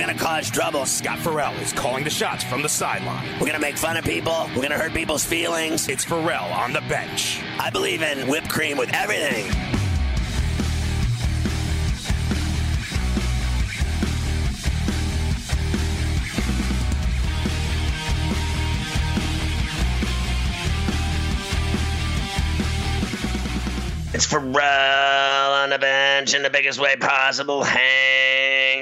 We're gonna cause trouble. Scott Ferrall is calling the shots from the sideline. We're gonna make fun of people. We're gonna hurt people's feelings. It's Ferrall on the bench. I believe in whipped cream with everything. It's Ferrall on the bench in the biggest way possible,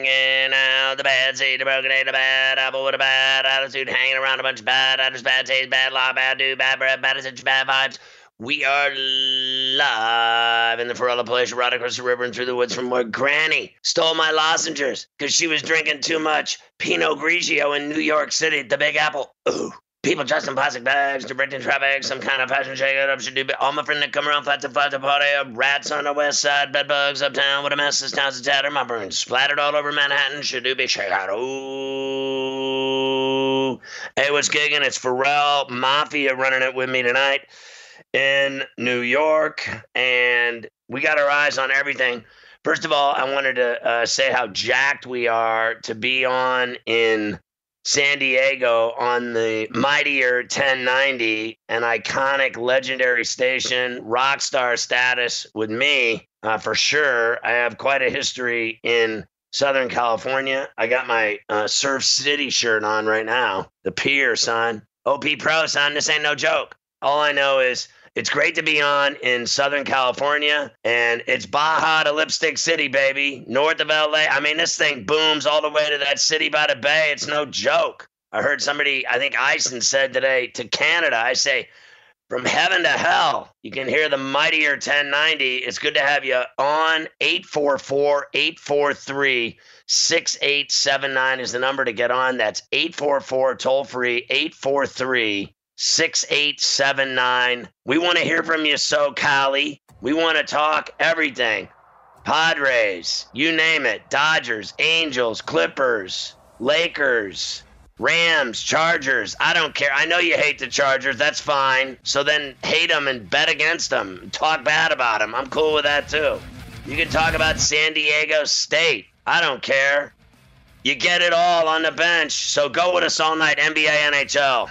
hanging out the bad seed, the broken eight, the bad apple with a bad attitude, hanging around a bunch of bad actors, bad taste, bad law, bad do, bad breath, bad attention, bad vibes. We are live in the Ferrall place, right across the river and through the woods from where Granny stole my lozenges because she was drinking too much Pinot Grigio in New York City the Big Apple. Ooh. People dressed in plastic bags, directing traffic, some kind of fashion shake up should do. All my friends that come around flat to flat to party, rats on the west side, bedbugs uptown. What a mess this town's a tatter. My brain splattered all over Manhattan. Should do be shake out. Ooh. Hey, what's gigging? It's Ferrall Mafia running it with me tonight in New York, and we got our eyes on everything. First of all, I wanted to uh, say how jacked we are to be on in San Diego on the mightier 1090, an iconic, legendary station, rock star status with me uh, for sure. I have quite a history in Southern California. I got my uh, Surf City shirt on right now, the Pier, son. OP Pro, son. This ain't no joke. All I know is it's great to be on in Southern California, and it's Baja to Lipstick City, baby, north of LA. I mean, this thing booms all the way to that city by the bay. It's no joke. I heard somebody, I think Eisen said today to Canada, I say, from heaven to hell, you can hear the mightier 1090. It's good to have you on. 844 843 6879 is the number to get on. That's 844 toll free 843 6879. We want to hear from you, so Cali. We want to talk everything. Padres, you name it. Dodgers, Angels, Clippers, Lakers, Rams, Chargers. I don't care. I know you hate the Chargers. That's fine. So then hate them and bet against them. Talk bad about them. I'm cool with that too. You can talk about San Diego State. I don't care. You get it all on the bench. So go with us all night, NBA, NHL.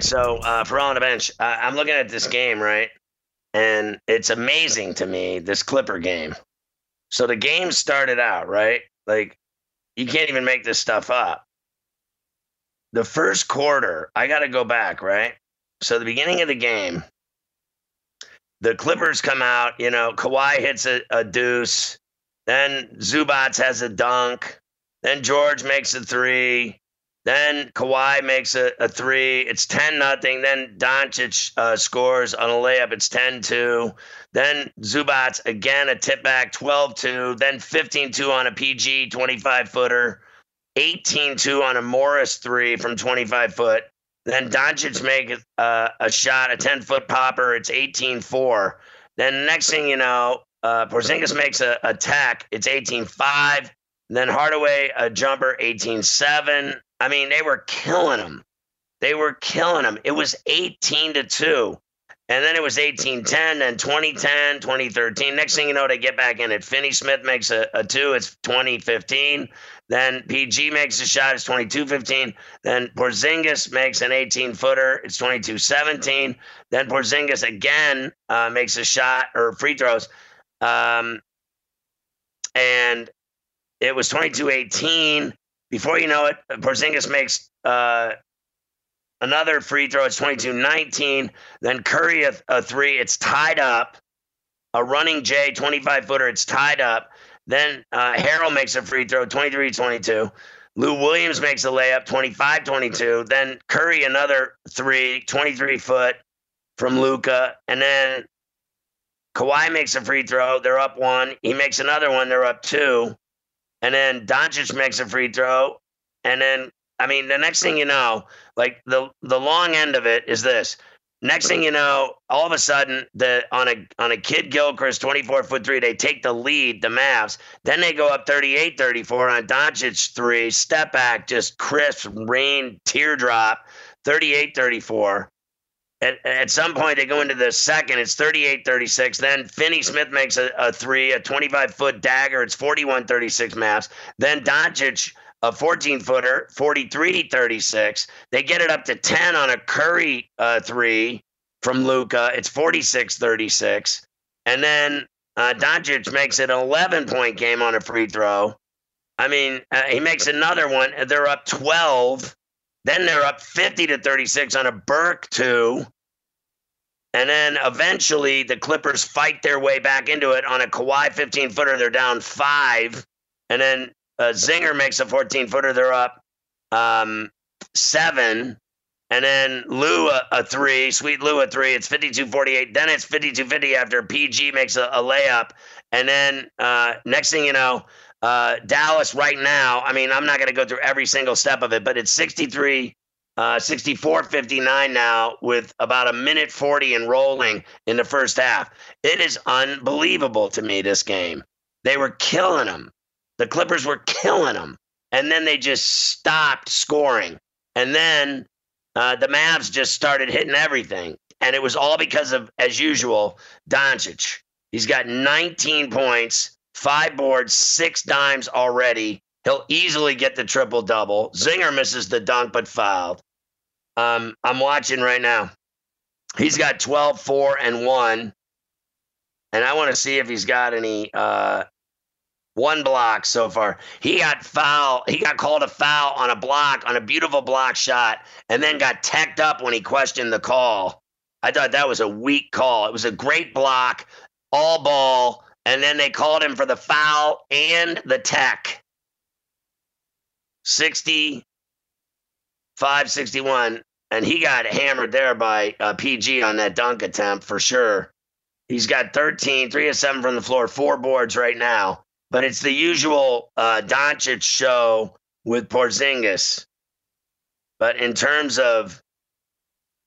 Right, so uh, for all on the bench, uh, I'm looking at this game, right? and it's amazing to me this Clipper game. So the game started out right, like you can't even make this stuff up. The first quarter, I got to go back right. So the beginning of the game, the Clippers come out. You know, Kawhi hits a, a deuce. Then Zubac has a dunk. Then George makes a three. Then Kawhi makes a, a three. It's 10 nothing. Then Doncic uh, scores on a layup. It's 10 2. Then Zubac again a tip back 12 2. Then 15 2 on a PG 25 footer. 18 2 on a Morris three from 25 foot. Then Doncic make uh, a shot, a 10 foot popper. It's 18 4. Then next thing you know, uh, Porzingis makes a attack. It's 18 5. Then Hardaway, a jumper, 18 7. I mean, they were killing them. They were killing them. It was 18 to 2. And then it was 18 10, then 2010, 2013. Next thing you know, they get back in it. Finney Smith makes a, a two, it's 2015. Then PG makes a shot, it's 22 15. Then Porzingis makes an 18 footer, it's 22 17. Then Porzingis again uh, makes a shot or free throws. Um, and it was 22 18. Before you know it, Porzingis makes uh, another free throw. It's 22 19. Then Curry, a, a three. It's tied up. A running J, 25 footer. It's tied up. Then uh, Harrell makes a free throw, 23 22. Lou Williams makes a layup, 25 22. Then Curry, another three, 23 foot from Luka. And then Kawhi makes a free throw. They're up one. He makes another one. They're up two. And then Doncic makes a free throw. And then I mean, the next thing you know, like the the long end of it is this. Next thing you know, all of a sudden, the on a on a Kidd Gilchrist 24 foot three, they take the lead, the Mavs. Then they go up 38 34 on Doncic three, step back, just crisp, rain, teardrop, 38 34. At, at some point, they go into the second, it's 38 36. Then Finney Smith makes a, a three, a 25 foot dagger, it's 41 36 Mavs. Then Doncic a 14 footer, 43 36. They get it up to 10 on a Curry uh, three from Luka. It's 46 36. And then uh, Doncic makes it an 11 point game on a free throw. I mean, uh, he makes another one. They're up 12. Then they're up 50 to 36 on a Burke two. And then eventually the Clippers fight their way back into it on a Kawhi 15 footer. They're down five. And then uh, Zinger makes a 14 footer. They're up um, seven. And then Lou a, a, three, sweet Lou a three. It's 52 48. Then it's 52 50 after PG makes a, a layup. And then uh, next thing you know, uh, Dallas right now, I mean, I'm not going to go through every single step of it, but it's 63, uh, 64 59 now with about a minute 40 and rolling in the first half. It is unbelievable to me, this game. They were killing them. The Clippers were killing them. And then they just stopped scoring. And then uh, the Mavs just started hitting everything. And it was all because of, as usual, Doncic. He's got 19 points, five boards, six dimes already. He'll easily get the triple double. Zinger misses the dunk, but fouled. Um, I'm watching right now. He's got 12, 4, and 1. And I want to see if he's got any uh, one block so far. He got foul. He got called a foul on a block, on a beautiful block shot, and then got teched up when he questioned the call. I thought that was a weak call. It was a great block, all ball, and then they called him for the foul and the tech. 65 61. And he got hammered there by uh, PG on that dunk attempt for sure. He's got 13, three of seven from the floor, four boards right now but it's the usual uh, Doncic show with Porzingis. But in terms of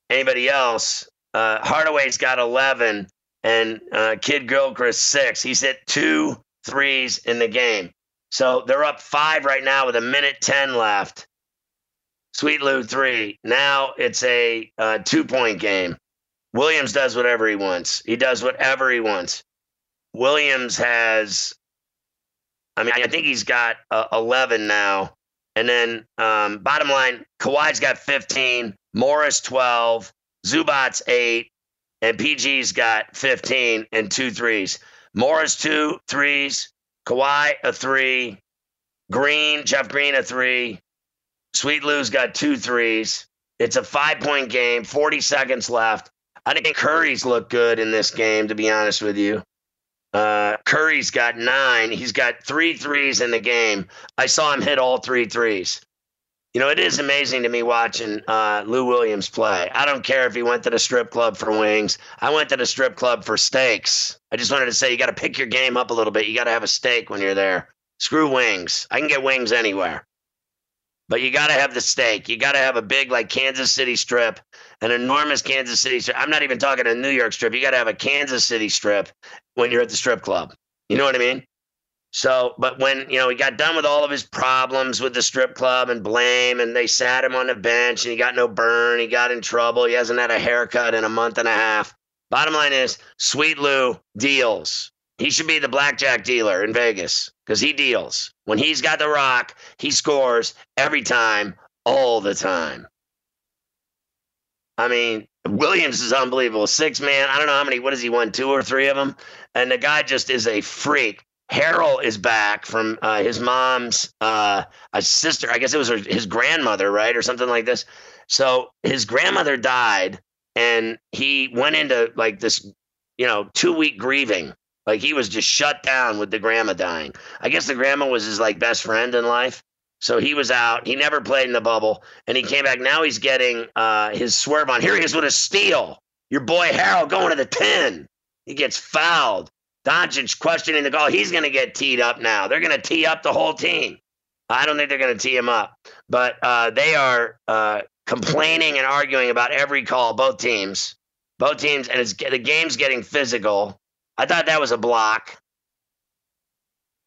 anybody else, uh, Hardaway's got 11 and uh, Kidd Gilchrist six. He's hit two threes in the game. So they're up five right now with a minute 10 left. Sweet Lou three. Now it's a uh, two point game. Williams does whatever he wants. He does whatever he wants. Williams has I mean, I think he's got uh, 11 now. And then, um, bottom line, Kawhi's got 15, Morris 12, Zubac's 8, and PG's got 15 and two threes. Morris two threes, Kawhi a three, Green Jeff Green a three, Sweet Lou's got two threes. It's a five point game, 40 seconds left. I think Curry's looked good in this game, to be honest with you. Uh, Curry's got nine. He's got three threes in the game. I saw him hit all three threes. You know, it is amazing to me watching uh, Lou Williams play. I don't care if he went to the strip club for wings. I went to the strip club for steaks. I just wanted to say you got to pick your game up a little bit. You got to have a steak when you're there. Screw wings. I can get wings anywhere. But you got to have the steak. You got to have a big, like Kansas City strip, an enormous Kansas City strip. I'm not even talking a New York strip. You got to have a Kansas City strip when you're at the strip club. You know what I mean? So, but when, you know, he got done with all of his problems with the strip club and blame, and they sat him on the bench and he got no burn, he got in trouble, he hasn't had a haircut in a month and a half. Bottom line is, Sweet Lou deals. He should be the blackjack dealer in Vegas because he deals. When he's got the rock, he scores every time, all the time. I mean, Williams is unbelievable. Six man. I don't know how many. What has he won? Two or three of them. And the guy just is a freak. Harrell is back from uh, his mom's uh, a sister. I guess it was her, his grandmother, right, or something like this. So his grandmother died, and he went into like this, you know, two week grieving. Like he was just shut down with the grandma dying. I guess the grandma was his like best friend in life. So he was out. He never played in the bubble, and he came back. Now he's getting uh, his swerve on. Here he is with a steal. Your boy Harrell going to the ten. He gets fouled. Doncic questioning the call. He's going to get teed up now. They're going to tee up the whole team. I don't think they're going to tee him up, but uh, they are uh, complaining and arguing about every call. Both teams, both teams, and it's the game's getting physical. I thought that was a block.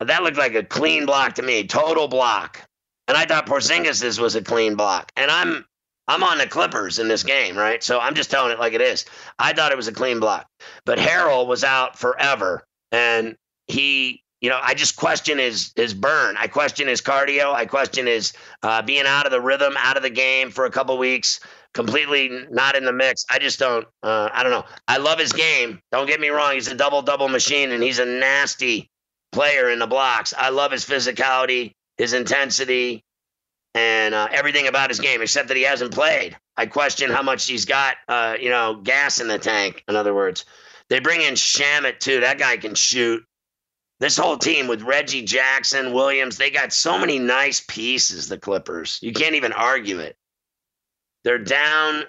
That looked like a clean block to me, total block. And I thought Porzingis was a clean block. And I'm I'm on the Clippers in this game, right? So I'm just telling it like it is. I thought it was a clean block, but Harrell was out forever, and he, you know, I just question his his burn. I question his cardio. I question his uh, being out of the rhythm, out of the game for a couple weeks, completely not in the mix. I just don't. Uh, I don't know. I love his game. Don't get me wrong. He's a double double machine, and he's a nasty player in the blocks. I love his physicality, his intensity and uh, everything about his game, except that he hasn't played. I question how much he's got, uh, you know, gas in the tank. In other words, they bring in Shamet too. That guy can shoot. This whole team with Reggie Jackson, Williams, they got so many nice pieces. The Clippers, you can't even argue it. They're down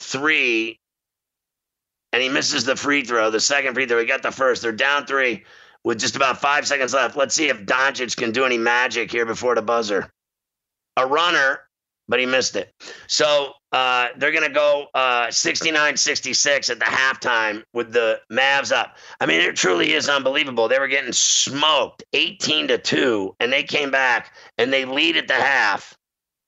three, and he misses the free throw, the second free throw. He got the first. They're down three with just about five seconds left. Let's see if Doncic can do any magic here before the buzzer a runner, but he missed it. So uh, they're going to go uh, 69 66 at the halftime with the Mavs up. I mean, it truly is unbelievable. They were getting smoked 18 to 2, and they came back and they lead at the half.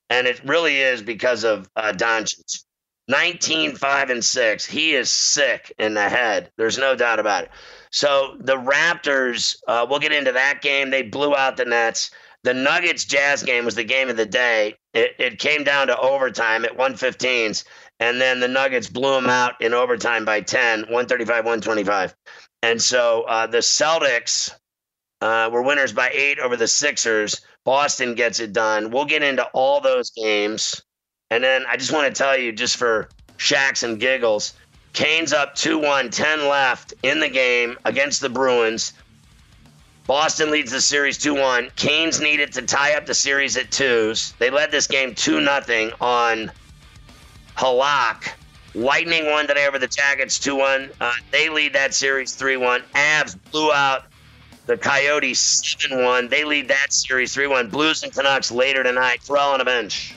And it really is because of uh, Doncic. 19, 5, and 6. He is sick in the head. There's no doubt about it. So the Raptors, uh, we'll get into that game. They blew out the Nets. The Nuggets Jazz game was the game of the day. It, it came down to overtime at 115s, and then the Nuggets blew them out in overtime by 10, 135, 125. And so uh, the Celtics uh, were winners by eight over the Sixers. Boston gets it done. We'll get into all those games. And then I just want to tell you, just for shacks and giggles, Canes up 2 1, 10 left in the game against the Bruins. Boston leads the series 2 1. Canes needed to tie up the series at twos. They led this game 2 0 on Halak. Lightning won today over the Jackets 2 1. Uh, they lead that series 3 1. Avs blew out the Coyotes 7 1. They lead that series 3 1. Blues and Canucks later tonight. Ferrall on a bench.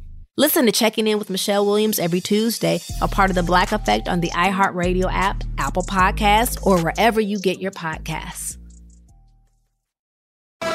Listen to Checking In with Michelle Williams every Tuesday, a part of the Black Effect on the iHeartRadio app, Apple Podcasts, or wherever you get your podcasts. All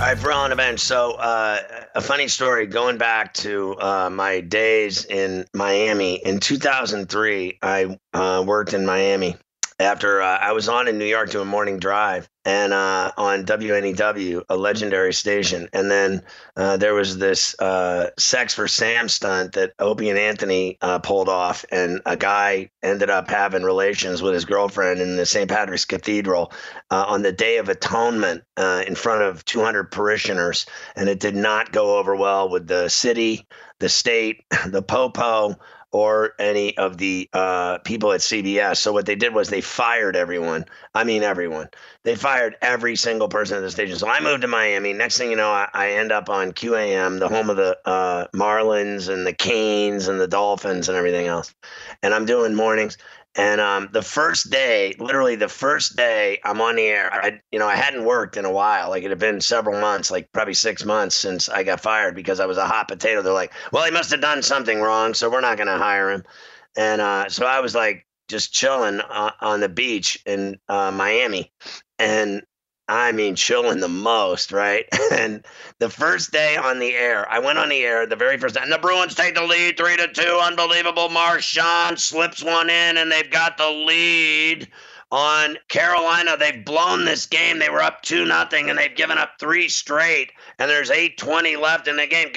right, the bench. So, uh, a funny story going back to uh, my days in Miami. In 2003, I uh, worked in Miami after uh, I was on in New York doing morning drive and uh, on WNEW, a legendary station. And then uh, there was this uh, Sex for Sam stunt that Opie and Anthony uh, pulled off, and a guy ended up having relations with his girlfriend in the St. Patrick's Cathedral uh, on the Day of Atonement in front of 200 parishioners. And it did not go over well with the city, the state, the Popo, or any of the uh, people at CBS. So what they did was they fired everyone. I mean, everyone. They fired every single person at the station. So I moved to Miami. Next thing you know, I, I end up on QAM, the home of the uh, Marlins and the Canes and the Dolphins and everything else. And I'm doing mornings. And um, the first day, literally the first day I'm on the air, I, you know, I hadn't worked in a while. Like it had been several months, like probably six months since I got fired because I was a hot potato. They're like, well, he must have done something wrong, so we're not going to hire him. And uh, so I was like just chilling uh, on the beach in uh, Miami. And I mean, chilling the most, right? and the first day on the air, I went on the air the very first and the Bruins take the lead three to two. Unbelievable. Marchand slips one in, and they've got the lead on Carolina. They've blown this game. They were up two nothing, and they've given up three straight. And there's eight twenty left in the game.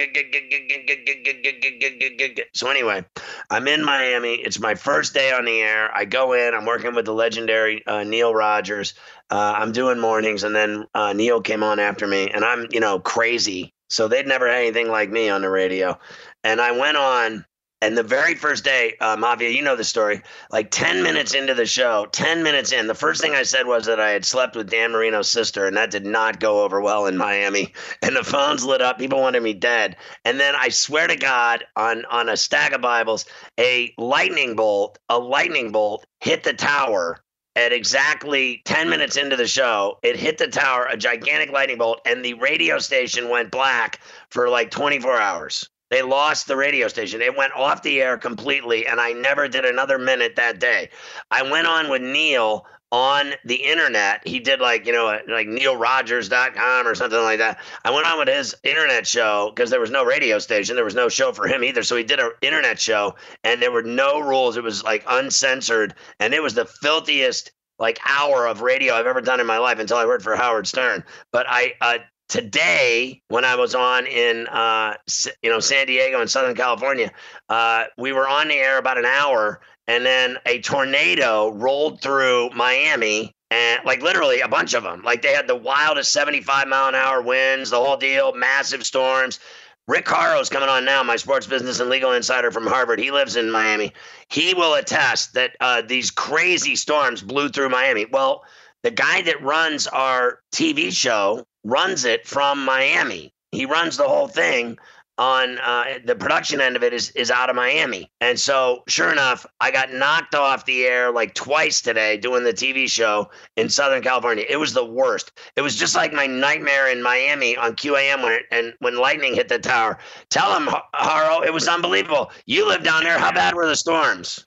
So anyway, I'm in Miami. It's my first day on the air. I go in. I'm working with the legendary uh, Neil Rogers. Uh, I'm doing mornings, and then uh, Neil came on after me, and I'm you know crazy. So they'd never had anything like me on the radio, and I went on and the very first day, uh, Mafia, you know the story. Like 10 minutes into the show, 10 minutes in, the first thing I said was that I had slept with Dan Marino's sister, and that did not go over well in Miami. And the phones lit up. People wanted me dead. And then I swear to God, on, on a stack of Bibles, a lightning bolt, a lightning bolt hit the tower at exactly 10 minutes into the show, it hit the tower, a gigantic lightning bolt, and the radio station went black for like 24 hours. They lost the radio station. It went off the air completely, and I never did another minute that day. I went on with Neil on the internet. He did like, you know, like neilrogers.com or something like that. I went on with his internet show because there was no radio station. There was no show for him either. So he did an internet show and there were no rules. It was like uncensored and it was the filthiest like hour of radio I've ever done in my life until I worked for Howard Stern. But I uh, today when i was on in uh, you know san diego in southern california uh, we were on the air about an hour and then a tornado rolled through miami and like literally a bunch of them like they had the wildest 75 mile an hour winds the whole deal massive storms Rick Horrow's coming on now, my sports business and legal insider from Harvard. He lives in Miami. He will attest that uh, these crazy storms blew through Miami. Well, the guy that runs our TV show runs it from Miami. He runs the whole thing on uh, the production end of it is is out of Miami. And so, sure enough, I got knocked off the air like twice today doing the TV show in Southern California. It was the worst. It was just like my nightmare in Miami on QAM when it, and when lightning hit the tower. Tell him, Horrow, it was unbelievable. You live down there. How bad were the storms?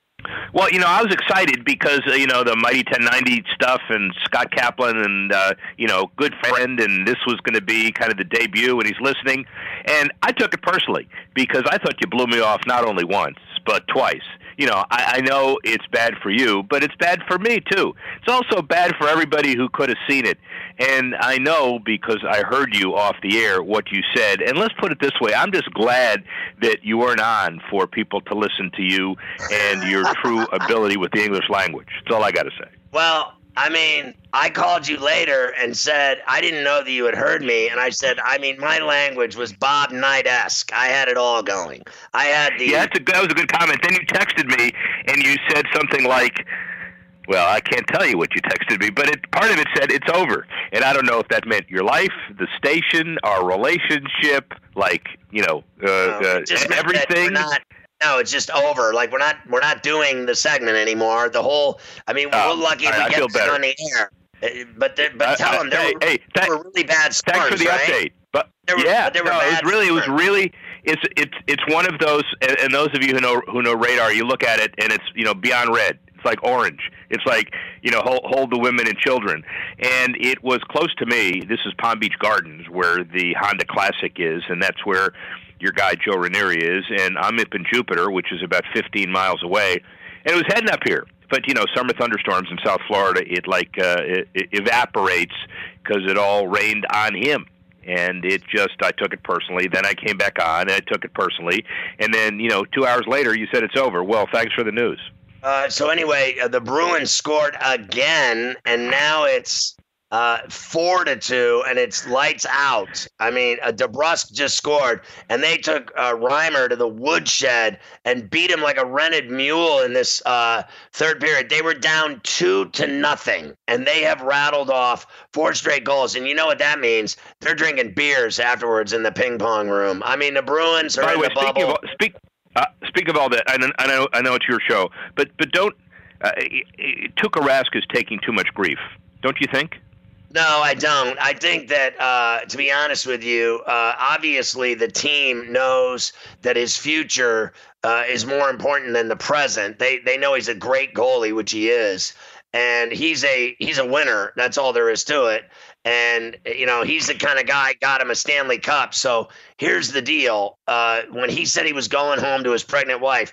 Well, you know, I was excited because uh, you know the Mighty 1090 stuff and Scott Kaplan and uh, you know good friend, and this was going to be kind of the debut, and he's listening, and I took it personally because I thought you blew me off not only once but twice you know, I, I know it's bad for you, but it's bad for me too. It's also bad for everybody who could have seen it. And I know because I heard you off the air what you said. And let's put it this way: I'm just glad that you weren't on for people to listen to you and your true ability with the English language. That's all I got to say. Well, I mean, I called you later and said I didn't know that you had heard me, and I said, I mean, my language was Bob Knight esque. I had it all going. I had the yeah, that's a, that was a good comment. Then you texted me and you said something like, Well, I can't tell you what you texted me, but it, part of it said it's over, and I don't know if that meant your life, the station, our relationship, like you know, uh, No, uh, everything. Not, no, it's just over. Like we're not we're not doing the segment anymore. The whole. I mean, Oh, we're lucky if all right, we get this on the air. Uh, But but Uh, tell uh, them there hey, were, hey, there tha- were really bad storms, Thanks for the right? update. But There were- yeah, but there were no, it was really, it was really, it's it's it's one of those, and, and those of you who know who know radar, you look at it and it's you know beyond red. It's like orange. It's like you know hold, hold the women and children, and it was close to me. This is Palm Beach Gardens, where the Honda Classic is, and that's where your guy Joe Ranieri is, and I'm up in Jupiter, which is about 15 miles away, and it was heading up here. But you know, summer thunderstorms in South Florida, it like uh, it, it evaporates because it all rained on him and it just I took it personally. Then I came back on and I took it personally, and then you know two hours later you said it's over. Well, thanks for the news. Uh, so anyway, uh, the Bruins scored again, and now it's uh, four to two, and it's lights out. I mean, uh, DeBrusk just scored, and they took uh, Reimer to the woodshed and beat him like a rented mule in this uh, third period. They were down two to nothing, and they have rattled off four straight goals. And you know what that means? They're drinking beers afterwards in the ping pong room. I mean, the Bruins are By in way, the bubble. of speak uh, speak of all that, I know, I know I know it's your show, but but don't uh, Rask is taking too much grief, don't you think? No, I don't. I think that, uh, to be honest with you, uh, obviously the team knows that his future uh, is more important than the present. They they know he's a great goalie, which he is, and he's a he's a winner. That's all there is to it. And you know he's the kind of guy got him a Stanley Cup. So here's the deal: uh, when he said he was going home to his pregnant wife,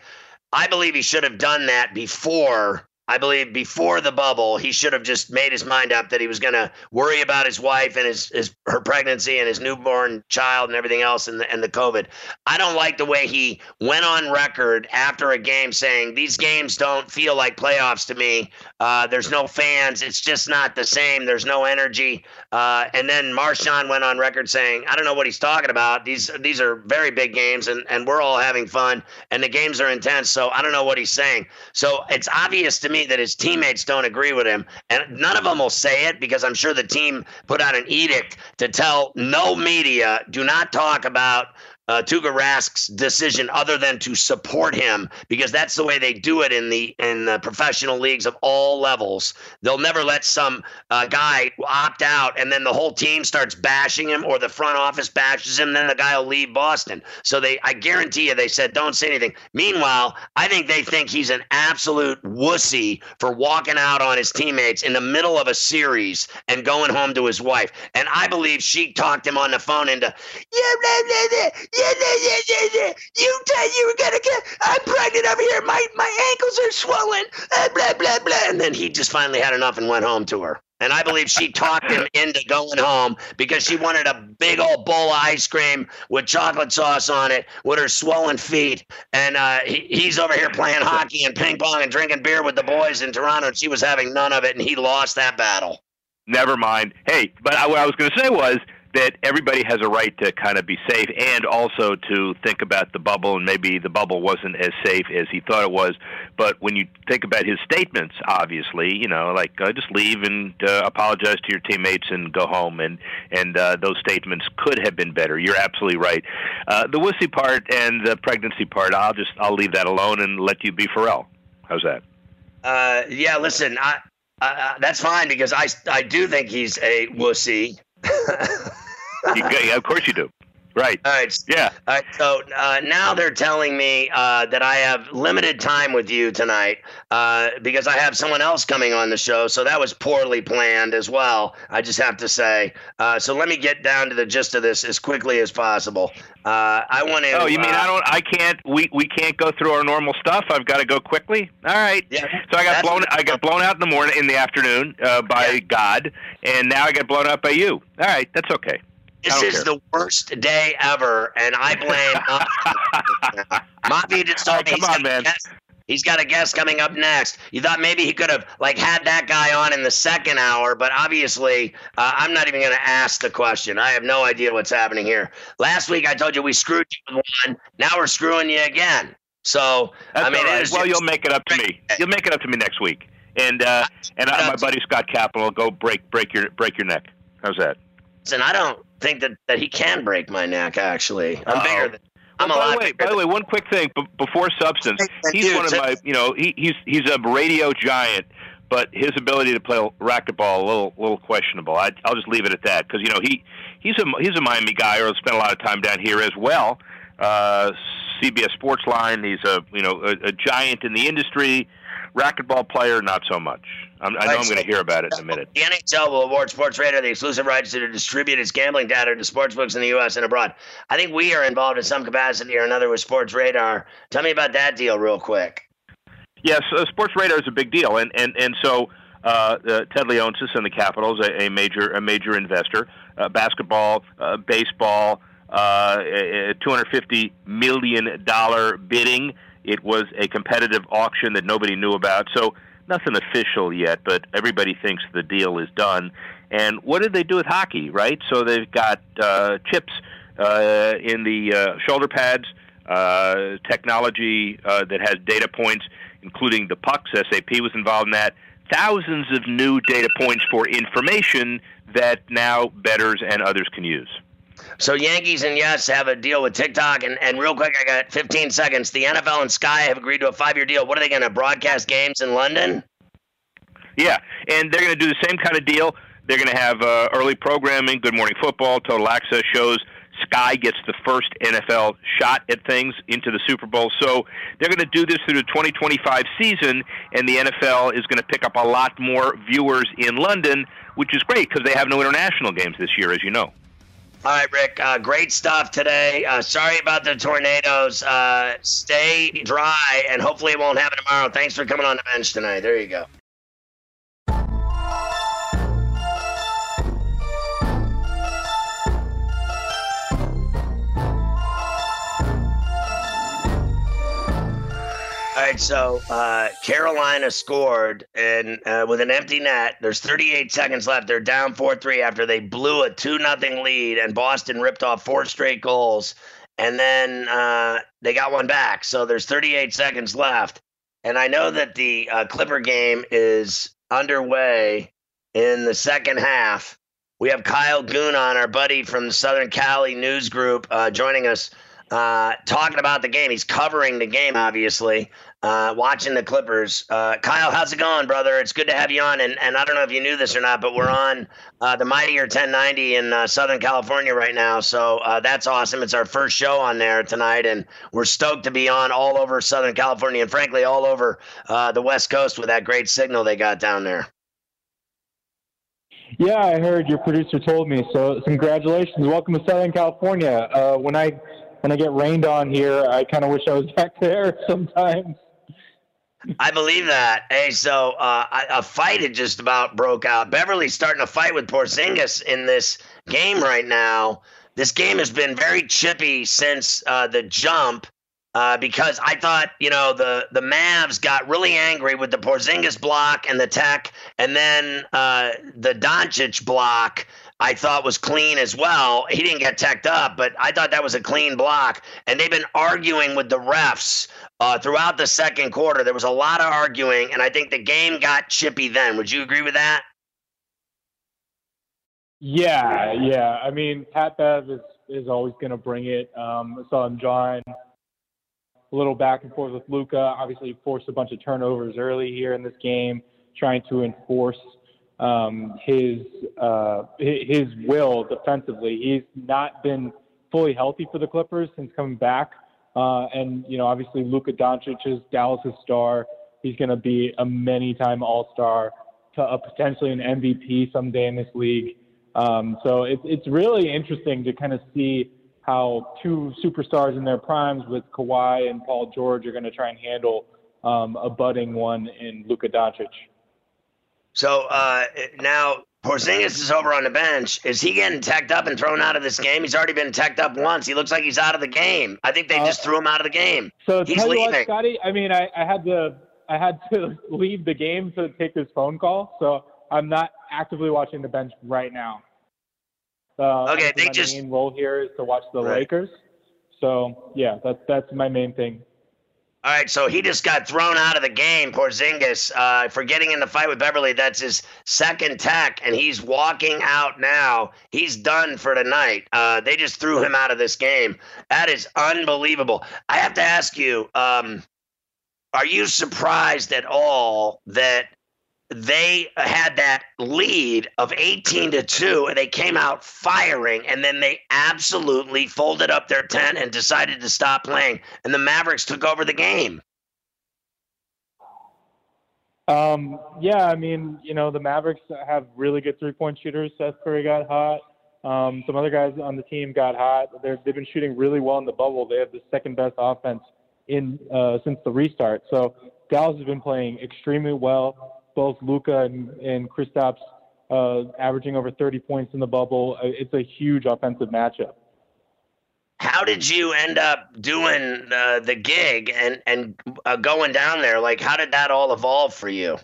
I believe he should have done that before. I believe before the bubble, he should have just made his mind up that he was going to worry about his wife and his, his her pregnancy and his newborn child and everything else and the, and the COVID. I don't like the way he went on record after a game saying these games don't feel like playoffs to me. Uh, there's no fans. It's just not the same. There's no energy. Uh, and then Marchand went on record saying, I don't know what he's talking about. These these are very big games and, and we're all having fun and the games are intense. So I don't know what he's saying. So it's obvious to me that his teammates don't agree with him. And none of them will say it because I'm sure the team put out an edict to tell no media, do not talk about uh, Tuukka Rask's decision other than to support him because that's the way they do it in the in the professional leagues of all levels. They'll never let some uh, guy opt out and then the whole team starts bashing him or the front office bashes him. Then the guy will leave Boston. So they, I guarantee you, they said don't say anything. Meanwhile, I think they think he's an absolute wussy for walking out on his teammates in the middle of a series and going home to his wife. And I believe she talked him on the phone into yeah, blah, blah, blah. Yeah, yeah, yeah, yeah, yeah. You said you were gonna get. I'm pregnant over here. My my ankles are swollen. Uh, blah blah blah. And then he just finally had enough and went home to her. And I believe she talked him into going home because she wanted a big old bowl of ice cream with chocolate sauce on it with her swollen feet. And uh, he, he's over here playing hockey and ping pong and drinking beer with the boys in Toronto. And she was having none of it. And he lost that battle. Never mind. Hey, but I, what I was going to say was that everybody has a right to kind of be safe and also to think about the bubble and maybe the bubble wasn't as safe as he thought it was. But when you think about his statements obviously you know like uh, just leave and uh, apologize to your teammates and go home and and uh, those statements could have been better. You're absolutely right. Uh, the wussy part and the pregnancy part I'll just I'll leave that alone and let you be Ferrall. How's that? Uh, yeah, listen, I, uh, that's fine because I, I do think he's a wussy. you, yeah, of course you do right All right. yeah All right. So uh, now they're telling me uh, that I have limited time with you tonight uh, because I have someone else coming on the show. So that was poorly planned as well. I just have to say. Uh, so let me get down to the gist of this as quickly as possible. Uh, I want to. Oh, you mean uh, I don't? I can't. We we can't go through our normal stuff. I've got to go quickly. All right. Yeah, So I got blown. I got blown out in the morning, in the afternoon, uh, by Yeah. God, and now I got blown out by you. All right, that's okay. I This is care. the worst day ever, and I blame Mafia just told me Come he's on, man. guest- He's got a guest coming up next. You thought maybe he could have like had that guy on in the second hour, but obviously uh, I'm not even going to ask the question. I have no idea what's happening here. Last week I told you we screwed you with one. Now we're screwing you again. So That's I mean, right. well, you'll make it up to me. You'll make it up to me next week. and uh, and uh, my buddy Scott Kaplan will go break break your break your neck. How's that? Listen, I don't think that, that he can break my neck. Actually, I'm Uh-oh. bigger than. I'm well, a by lot the way, by the way, one quick thing b- before substance. He's one of my, you know, he, he's he's a radio giant, but his ability to play racquetball a little little questionable. I, I'll just leave it at that because you know he he's a he's a Miami guy or spent a lot of time down here as well. Uh, CBS Sportsline. He's a you know a, a giant in the industry. Racquetball player, not so much. I'm, I know I'm going to hear about it in a minute. The NHL will award Sportradar the exclusive rights to distribute its gambling data to sportsbooks in the U.S. and abroad. I think we are involved in some capacity or another with Sportradar. Tell me about that deal, real quick. Yes, uh, Sportradar is a big deal, and and and so uh, uh, Ted Leonsis and the Capitals, a, a major a major investor, uh, basketball, uh, baseball, uh, a, a 250 million dollar bidding. It was a competitive auction that nobody knew about, so nothing official yet, but everybody thinks the deal is done. And what did they do with hockey, right? So they've got uh, chips uh, in the uh, shoulder pads, uh, technology uh, that has data points, including the pucks. SAP was involved in that. Thousands of new data points for information that now betters and others can use. So Yankees and Yes have a deal with TikTok, and, and real quick, I got 15 seconds. The NFL and Sky have agreed to a five-year deal. What are they going to broadcast games in London? Yeah, and they're going to do the same kind of deal. They're going to have uh, early programming, Good Morning Football, Total Access shows. Sky gets the first NFL shot at things into the Super Bowl. So they're going to do this through the 2025 season, and the NFL is going to pick up a lot more viewers in London, which is great because they have no international games this year, as you know. All right, Rick. Uh, great stuff today. Uh, sorry about the tornadoes. Uh, stay dry, and hopefully it won't happen tomorrow. Thanks for coming on the bench tonight. There you go. All right, so uh, Carolina scored, and uh, with an empty net, there's 38 seconds left. They're down 4-3 after they blew a two nothing lead, and Boston ripped off four straight goals, and then uh, they got one back. So there's 38 seconds left, and I know that the uh, Clipper game is underway in the second half. We have Kyle Goon on, our buddy from the Southern Cali News Group, uh, joining us, uh, talking about the game. He's covering the game, obviously uh, watching the Clippers. Uh, Kyle, how's it going, brother? It's good to have you on. And, and I don't know if you knew this or not, but we're on uh, the Mightier 1090 in uh, Southern California right now. So uh, that's awesome. It's our first show on there tonight, and we're stoked to be on all over Southern California and, frankly, all over uh, the West Coast with that great signal they got down there. Yeah, I heard your producer told me. So congratulations. Welcome to Southern California. When I when I get rained on here, I kind of wish I was back there sometimes. I believe that. Hey, so uh, a fight had just about broke out. Beverly's starting to fight with Porzingis in this game right now. This game has been very chippy since uh, the jump. Uh, because I thought, you know, the the Mavs got really angry with the Porzingis block and the tech, and then uh, the Doncic block. I thought was clean as well. He didn't get teched up, but I thought that was a clean block. And they've been arguing with the refs uh, throughout the second quarter. There was a lot of arguing, and I think the game got chippy then. Would you agree with that? Yeah, yeah. I mean, Pat Bev is is always going to bring it. Um, I saw him John a little back and forth with Luka. Obviously, forced a bunch of turnovers early here in this game, trying to enforce um, his uh, his will defensively. He's not been fully healthy for the Clippers since coming back, uh, and you know, obviously, Luka Doncic is Dallas's star. He's going to be a many-time All-Star, to, uh, potentially an MVP someday in this league. Um, so it's it's really interesting to kind of see how two superstars in their primes with Kawhi and Paul George are going to try and handle um, a budding one in Luka Doncic. So uh, now Porzingis is over on the bench. Is he getting teched up and thrown out of this game? He's already been teched up once. He looks like he's out of the game. I think they Uh, just threw him out of the game. So He's tell you what. Scotty. I mean, I, I had to I had to leave the game to take this phone call, so I'm not actively watching the bench right now. Uh, Okay, they my just- main role here is to watch the Right. Lakers. So yeah, that's that's my main thing. All right, so he just got thrown out of the game, Porzingis, uh, for getting in the fight with Beverly. That's his second tech, and he's walking out now. He's done for tonight. Uh, they just threw him out of this game. That is unbelievable. I have to ask you, um, are you surprised at all that they had that lead of 18 to 2 and they came out firing and then they absolutely folded up their tent and decided to stop playing and the Mavericks took over the game. Um, yeah, I mean, you know, the Mavericks have really good three-point shooters. Seth Curry got hot. Um, some other guys on the team got hot. They're, they've been shooting really well in the bubble. They have the second best offense in uh, since the restart. So Dallas has been playing extremely well both Luka and, and Kristaps uh, averaging over 30 points in the bubble. Uh, it's a huge offensive matchup. How did you end up doing uh, the gig and and uh, going down there? Like, how did that all evolve for you?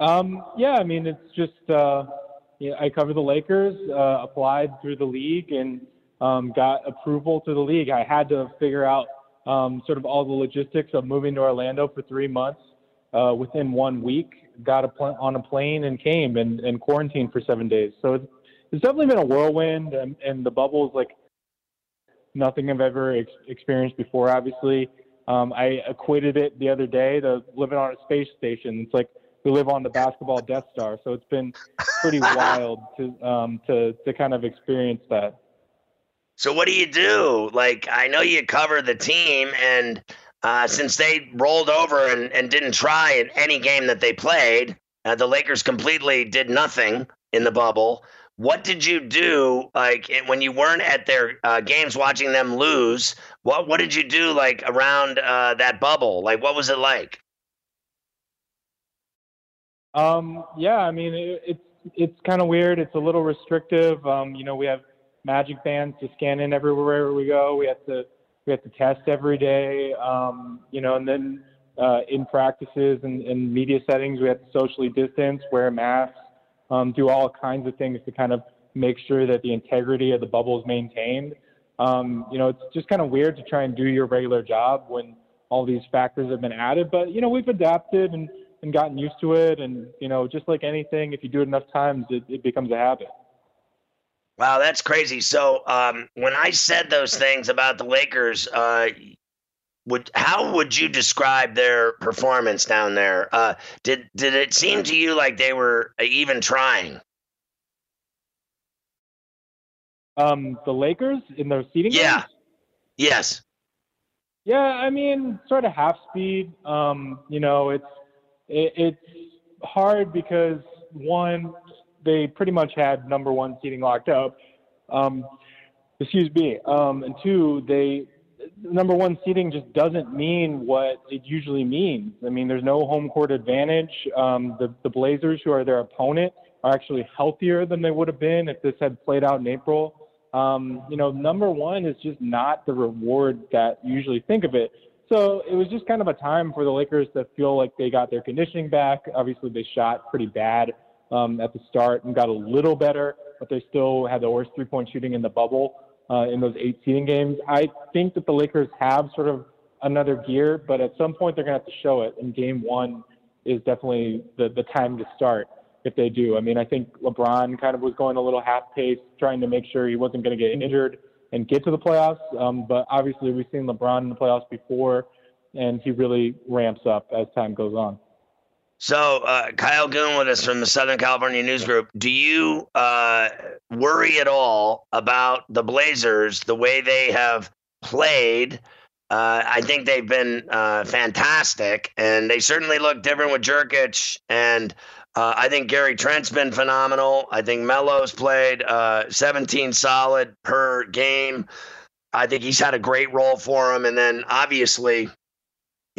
Um, yeah, I mean, it's just uh, yeah, I cover the Lakers, uh, applied through the league, and um, got approval to the league. I had to figure out um, sort of all the logistics of moving to Orlando for three months uh, within one week, got a pl- on a plane and came and, and quarantined for seven days. So it's, it's definitely been a whirlwind, and, and the bubble is like nothing I've ever ex- experienced before. Obviously, um, I equated it the other day to living on a space station. It's like we live on the basketball Death Star, so it's been pretty wild to um, to to kind of experience that. So what do you do? Like I know you cover the team, and uh, since they rolled over and, and didn't try in any game that they played. Uh, the Lakers completely did nothing in the bubble. What did you do, like when you weren't at their uh, games, watching them lose? What what did you do, like around uh, that bubble? Like, what was it like? Um, yeah, I mean, it, it's it's kind of weird. It's a little restrictive. Um, you know, we have magic bands to scan in everywhere we go. We have to we have to test every day, um, you know, and then uh, in practices and, and media settings, we have to socially distance, wear masks, um, do all kinds of things to kind of make sure that the integrity of the bubble is maintained. Um, you know, it's just kind of weird to try and do your regular job when all these factors have been added, but you know, we've adapted and, and gotten used to it. And, you know, just like anything, if you do it enough times, it, it becomes a habit. Wow, that's crazy. So um, when I said those things about the Lakers, uh, would how would you describe their performance down there? Uh, did did it seem to you like they were even trying? Um, the Lakers in their seating. Yeah. Games? Yes. Yeah, I mean, sort of half speed. Um, you know, it's it, it's hard because one, they pretty much had number one seating locked up. Um, excuse me. Um, and two, they number one seating just doesn't mean what it usually means. I mean, there's no home court advantage. Um, the the Blazers, who are their opponent, are actually healthier than they would have been if this had played out in April. Um, you know, number one is just not the reward that you usually think of it. So it was just kind of a time for the Lakers to feel like they got their conditioning back. Obviously, they shot pretty bad um, at the start and got a little better, but they still had the worst three point shooting in the bubble uh, in those eight seeding games. I think that the Lakers have sort of another gear, but at some point they're going to have to show it. And game one is definitely the, the time to start if they do. I mean, I think LeBron kind of was going a little half pace, trying to make sure he wasn't going to get injured and get to the playoffs. Um, but obviously, we've seen LeBron in the playoffs before, and he really ramps up as time goes on. So, uh, Kyle Goon with us from the Southern California News Group. Do you uh, worry at all about the Blazers, the way they have played? Uh, I think they've been uh, fantastic, and they certainly look different with Nurkic. And uh, I think Gary Trent's been phenomenal. I think Melo's played uh, 17 solid per game. I think he's had a great role for him. And then obviously,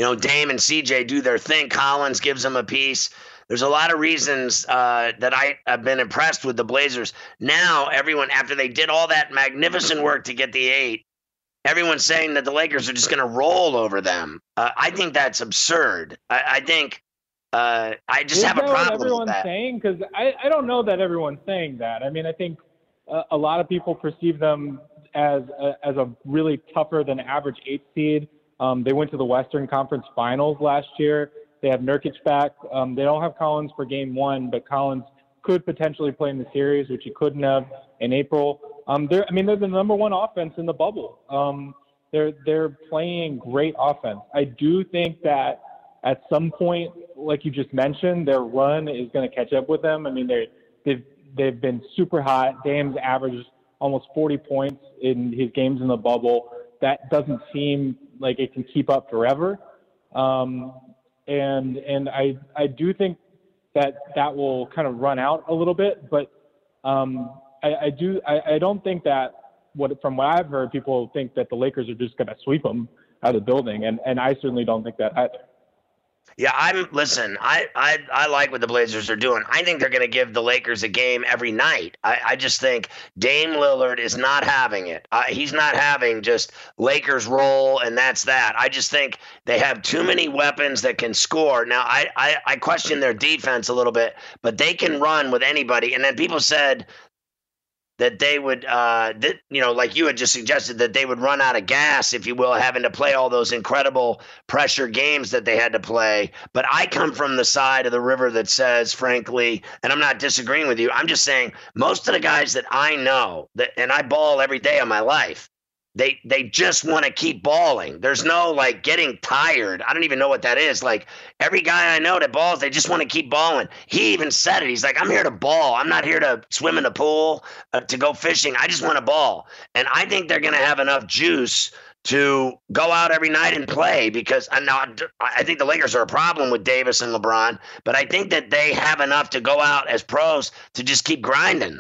you know, Dame and CJ do their thing. Collins gives them a piece. There's a lot of reasons uh, that I have been impressed with the Blazers. Now, everyone, after they did all that magnificent work to get the eight, everyone's saying that the Lakers are just going to roll over them. Uh, I think that's absurd. I, I think uh, I just Is have a that what problem everyone's with that. saying because I, I don't know that everyone's saying that. I mean, I think uh, a lot of people perceive them as a, as a really tougher than average eight seed. Um, they went to the Western Conference Finals last year. They have Nurkic back. Um, they don't have Collins for Game One, but Collins could potentially play in the series, which he couldn't have in April. Um, they're, I mean, they're the number one offense in the bubble. Um, they're they're playing great offense. I do think that at some point, like you just mentioned, their run is going to catch up with them. I mean, they they've they've been super hot. Dame's averaged almost 40 points in his games in the bubble. That doesn't seem like it can keep up forever. Um, and and I I do think that that will kind of run out a little bit, but um, I, I do I, I don't think that what from what I've heard, people think that the Lakers are just going to sweep them out of the building, and and I certainly don't think that either. Yeah, I'm listen. I, I I like what the Blazers are doing. I think they're going to give the Lakers a game every night. I, I just think Dame Lillard is not having it. Uh, he's not having just Lakers roll and that's that. I just think they have too many weapons that can score. Now I I, I question their defense a little bit, but they can run with anybody. And then people said that they would, uh, that, you know, like you had just suggested, that they would run out of gas, if you will, having to play all those incredible pressure games that they had to play. But I come from the side of the river that says, frankly, and I'm not disagreeing with you. I'm just saying most of the guys that I know that, and I ball every day of my life, they they just want to keep balling. There's no like getting tired. I don't even know what that is. Like every guy I know that balls, they just want to keep balling. He even said it. He's like, I'm here to ball. I'm not here to swim in the pool, uh, to go fishing. I just want to ball. And I think they're to have enough juice to go out every night and play because I know I think the Lakers are a problem with Davis and LeBron, but I think that they have enough to go out as pros to just keep grinding.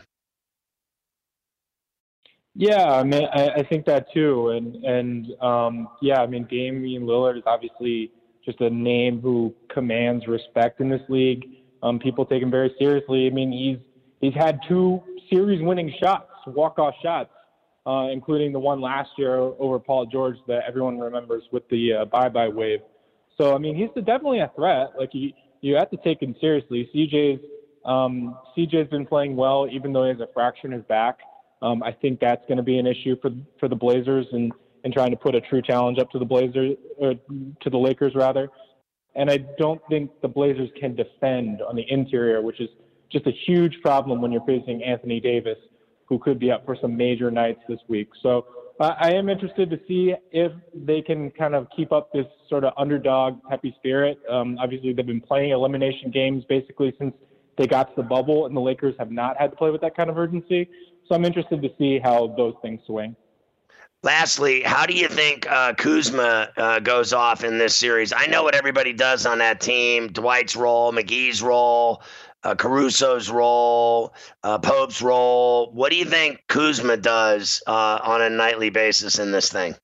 Yeah, I mean, I, I think that too, and and um, yeah, I mean, Damian Lillard is obviously just a name who commands respect in this league. Um, people take him very seriously. I mean, he's he's had two series-winning shots, walk-off shots, uh, including the one last year over Paul George that everyone remembers with the uh, bye-bye wave. So, I mean, he's definitely a threat. Like you, you have to take him seriously. CJ's um, CJ's been playing well, even though he has a fracture in his back. Um, I think that's going to be an issue for for the Blazers and and trying to put a true challenge up to the Blazers or to the Lakers rather. And I don't think the Blazers can defend on the interior, which is just a huge problem when you're facing Anthony Davis, who could be up for some major nights this week. So uh, I am interested to see if they can kind of keep up this sort of underdog peppy spirit. Um, obviously, they've been playing elimination games basically since they got to the bubble, and the Lakers have not had to play with that kind of urgency. So I'm interested to see how those things swing. Lastly, how do you think uh, Kuzma uh, goes off in this series? I know what everybody does on that team Dwight's role, McGee's role, uh, Caruso's role, uh, Pope's role. What do you think Kuzma does uh, on a nightly basis in this thing?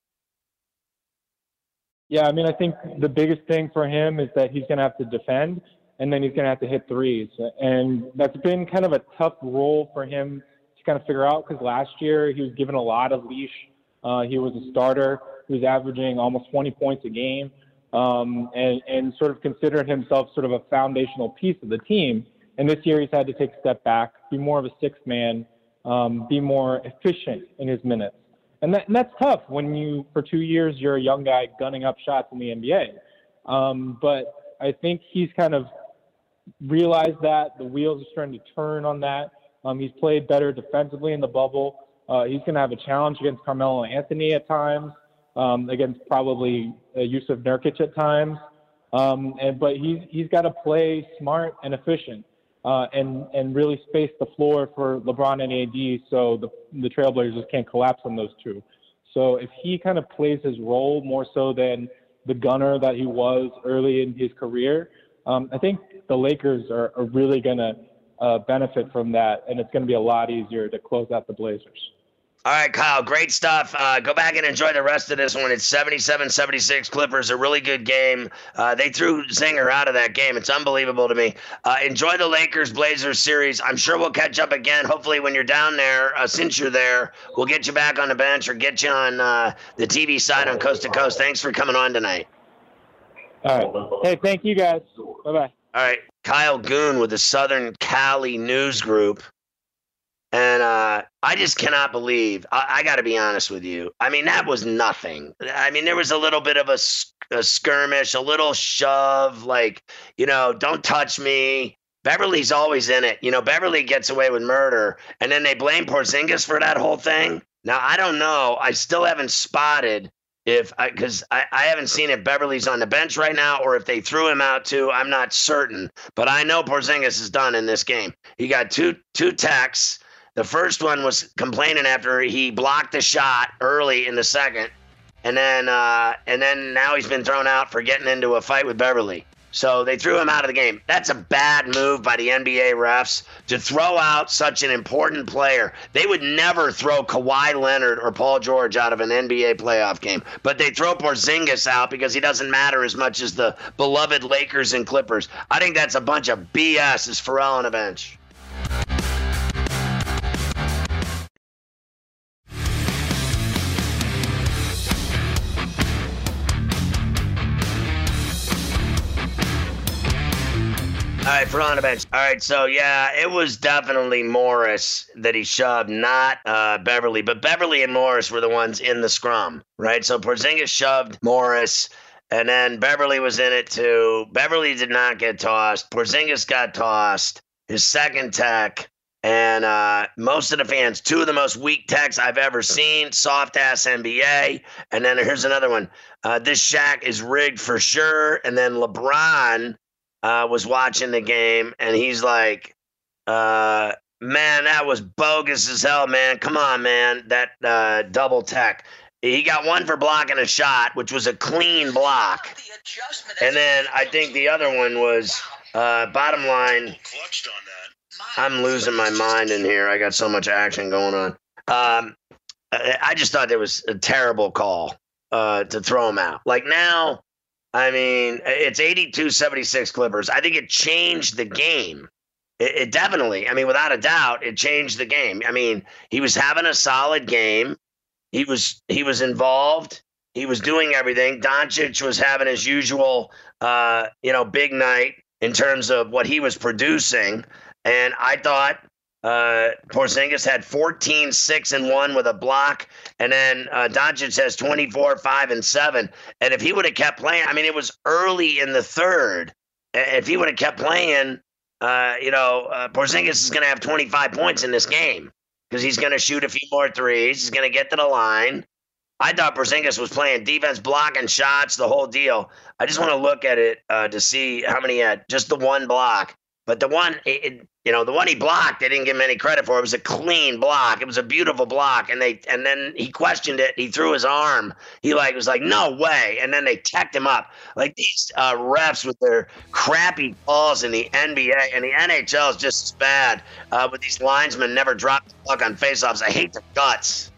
Yeah, I mean, I think the biggest thing for him is that he's going to have to defend and then he's going to have to hit threes. And that's been kind of a tough role for him to kind of figure out because last year he was given a lot of leash. Uh, he was a starter. He was averaging almost 20 points a game um, and, and sort of considered himself sort of a foundational piece of the team. And this year he's had to take a step back, be more of a sixth man, um, be more efficient in his minutes. And, that, and that's tough when you, for two years, you're a young guy gunning up shots in the NBA. Um, but I think he's kind of realized that the wheels are starting to turn on that. Um, he's played better defensively in the bubble. Uh, he's going to have a challenge against Carmelo Anthony at times, um, against probably uh, Jusuf Nurkic at times. Um, and but he's he's got to play smart and efficient, uh, and and really space the floor for LeBron and AD, so the the Trailblazers can't collapse on those two. So if he kind of plays his role more so than the gunner that he was early in his career, um, I think the Lakers are, are really going to uh, benefit from that, and it's going to be a lot easier to close out the Blazers. All right, Kyle, great stuff. Uh, go back and enjoy the rest of this one. It's 77 76 Clippers, a really good game. Uh, they threw Zinger out of that game. It's unbelievable to me. Uh, enjoy the Lakers Blazers series. I'm sure we'll catch up again. Hopefully, when you're down there, uh, since you're there, we'll get you back on the bench or get you on uh, the TV side on Coast to Coast. Thanks for coming on tonight. All right. Hey, thank you guys. Bye bye. All right. Kyle Goon with the Southern Cali News Group. And uh, I just cannot believe. I, I got to be honest with you. I mean, that was nothing. I mean, there was a little bit of a, a skirmish, a little shove, like you know, don't touch me. Beverley's always in it. You know, Beverley gets away with murder, and then they blame Porzingis for that whole thing. Now I don't know. I still haven't spotted if I because I, I haven't seen if Beverley's on the bench right now or if they threw him out too. I'm not certain, but I know Porzingis is done in this game. He got two two techs. The first one was complaining after he blocked the shot early in the second, and then uh, and then now he's been thrown out for getting into a fight with Beverley. So they threw him out of the game. That's a bad move by the NBA refs to throw out such an important player. They would never throw Kawhi Leonard or Paul George out of an NBA playoff game, but they throw Porzingis out because he doesn't matter as much as the beloved Lakers and Clippers. I think that's a bunch of BS. Is Ferrall on a bench? All right, bench. All right, so yeah, it was definitely Morris that he shoved, not uh, Beverley. But Beverley and Morris were the ones in the scrum, right? So Porzingis shoved Morris, and then Beverley was in it too. Beverley did not get tossed. Porzingis got tossed. His second tech, and uh, most of the fans, two of the most weak techs I've ever seen, soft ass NBA. And then here's another one. Uh, this Shaq is rigged for sure. And then LeBron uh, was watching the game, and he's like, uh, "Man, that was bogus as hell, man. Come on, man, that uh, double tech." He got one for blocking a shot, which was a clean block, and then I think the other one was uh, bottom line. I'm losing my mind in here. I got so much action going on. Um, I just thought there was a terrible call uh, to throw him out. Like now, I mean, it's 82 76 Clippers. I think it changed the game. It, it, definitely, I mean, without a doubt, it changed the game. I mean, he was having a solid game. He was he was involved. He was doing everything. Doncic was having his usual, uh, you know, big night in terms of what he was producing. And I thought uh, Porzingis had 14, 6, and 1 with a block. And then uh, Doncic has 24, 5, and 7. And if he would have kept playing, I mean, it was early in the third. If he would have kept playing, uh, you know, uh, Porzingis is going to have 25 points in this game because he's going to shoot a few more threes. He's going to get to the line. I thought Porzingis was playing defense, blocking shots, the whole deal. I just want to look at it uh, to see how many had. Just the one block. But the one, it, you know, the one he blocked, they didn't give him any credit for. It was a clean block. It was a beautiful block, and they and then he questioned it. He threw his arm. He like was like, "No way!" And then they teched him up. Like these uh, refs with their crappy balls in the NBA and the NHL is just as bad. Uh, with these linesmen never drop the puck on faceoffs. I hate the guts.